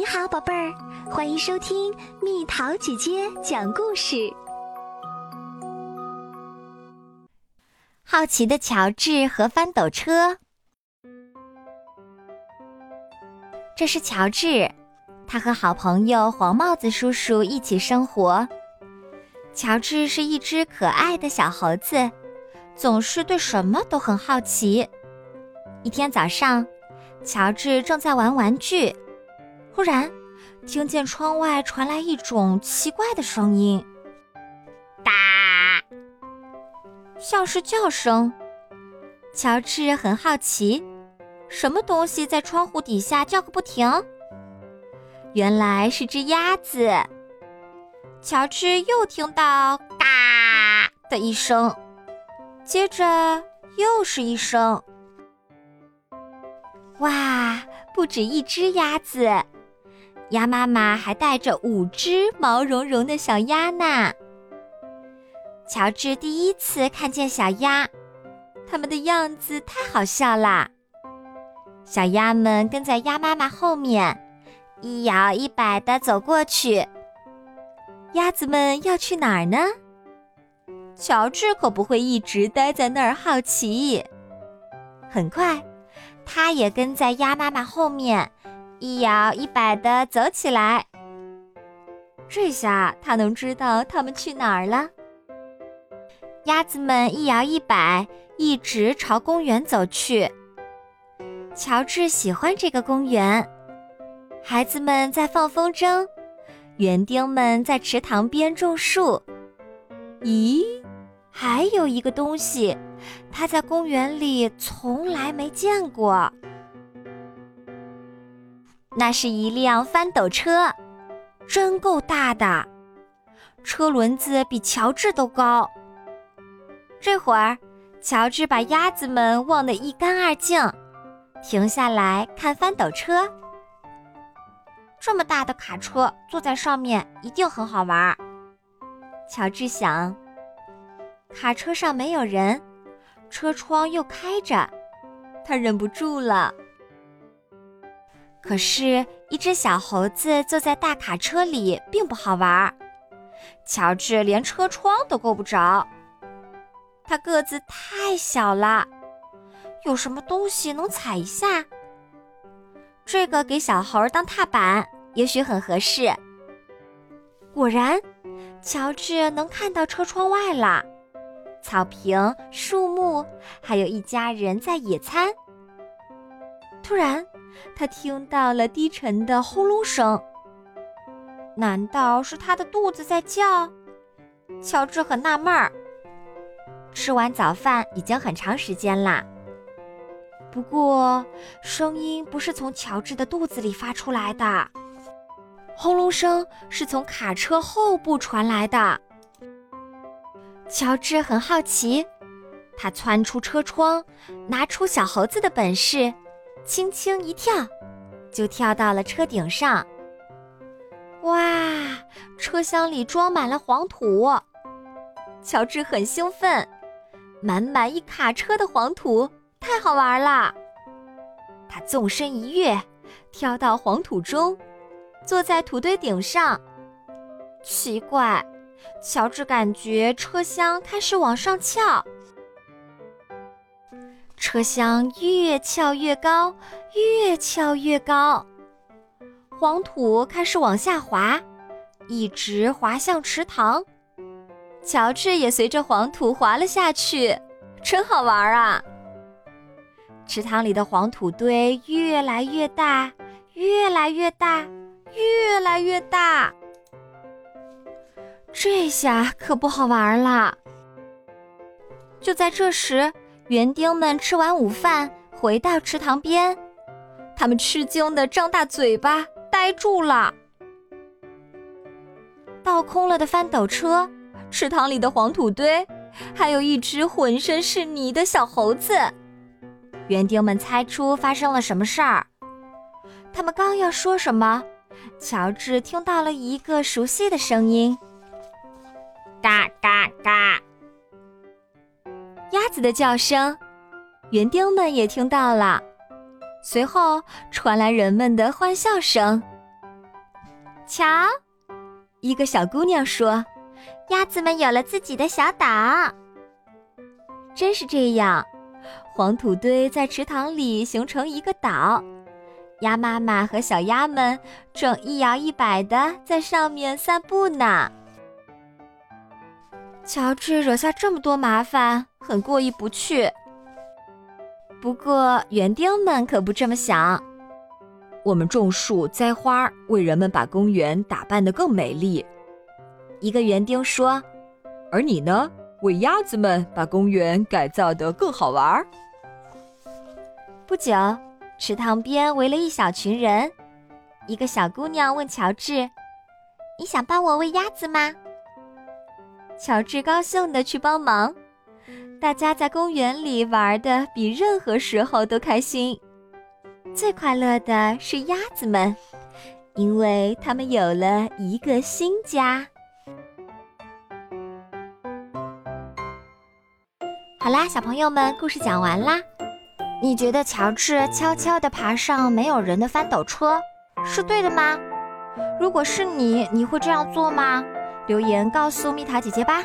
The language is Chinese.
你好，宝贝儿，欢迎收听蜜桃姐姐讲故事。好奇的乔治和翻斗车。这是乔治，他和好朋友黄帽子叔叔一起生活。乔治是一只可爱的小猴子，总是对什么都很好奇。一天早上，乔治正在玩玩具。忽然，听见窗外传来一种奇怪的声音，哒，像是叫声。乔治很好奇，什么东西在窗户底下叫个不停？原来是只鸭子。乔治又听到“嘎”的一声，接着又是一声。哇，不止一只鸭子！鸭妈妈还带着五只毛茸茸的小鸭呢。乔治第一次看见小鸭，它们的样子太好笑啦。小鸭们跟在鸭妈妈后面，一摇一摆地走过去。鸭子们要去哪儿呢？乔治可不会一直待在那儿好奇。很快，他也跟在鸭妈妈后面。一摇一摆地走起来，这下他能知道他们去哪儿了。鸭子们一摇一摆，一直朝公园走去。乔治喜欢这个公园，孩子们在放风筝，园丁们在池塘边种树。咦，还有一个东西，他在公园里从来没见过。那是一辆翻斗车，真够大的，车轮子比乔治都高。这会儿，乔治把鸭子们忘得一干二净，停下来看翻斗车。这么大的卡车，坐在上面一定很好玩。乔治想，卡车上没有人，车窗又开着，他忍不住了。可是，一只小猴子坐在大卡车里并不好玩。乔治连车窗都够不着，他个子太小了。有什么东西能踩一下？这个给小猴当踏板，也许很合适。果然，乔治能看到车窗外了，草坪、树木，还有一家人在野餐。突然。他听到了低沉的轰隆声，难道是他的肚子在叫？乔治很纳闷儿。吃完早饭已经很长时间啦，不过声音不是从乔治的肚子里发出来的，轰隆声是从卡车后部传来的。乔治很好奇，他窜出车窗，拿出小猴子的本事。轻轻一跳，就跳到了车顶上。哇，车厢里装满了黄土，乔治很兴奋，满满一卡车的黄土，太好玩了。他纵身一跃，跳到黄土中，坐在土堆顶上。奇怪，乔治感觉车厢开始往上翘。车厢越翘越高，越翘越高，黄土开始往下滑，一直滑向池塘。乔治也随着黄土滑了下去，真好玩啊！池塘里的黄土堆越来越大，越来越大，越来越大。这下可不好玩了。就在这时。园丁们吃完午饭，回到池塘边，他们吃惊的张大嘴巴，呆住了。倒空了的翻斗车，池塘里的黄土堆，还有一只浑身是泥的小猴子。园丁们猜出发生了什么事儿，他们刚要说什么，乔治听到了一个熟悉的声音：“嘎的叫声，园丁们也听到了。随后传来人们的欢笑声：“瞧，一个小姑娘说：“鸭子们有了自己的小岛。”真是这样，黄土堆在池塘里形成一个岛，鸭妈妈和小鸭们正一摇一摆的在上面散步呢。乔治惹下这么多麻烦，很过意不去。不过园丁们可不这么想。我们种树、栽花，为人们把公园打扮得更美丽。一个园丁说：“而你呢？为鸭子们把公园改造得更好玩。”不久，池塘边围了一小群人。一个小姑娘问乔治：“你想帮我喂鸭子吗？”乔治高兴地去帮忙。大家在公园里玩的比任何时候都开心。最快乐的是鸭子们，因为它们有了一个新家。好啦，小朋友们，故事讲完啦。你觉得乔治悄悄地爬上没有人的翻斗车是对的吗？如果是你，你会这样做吗？留言告诉蜜桃姐姐吧。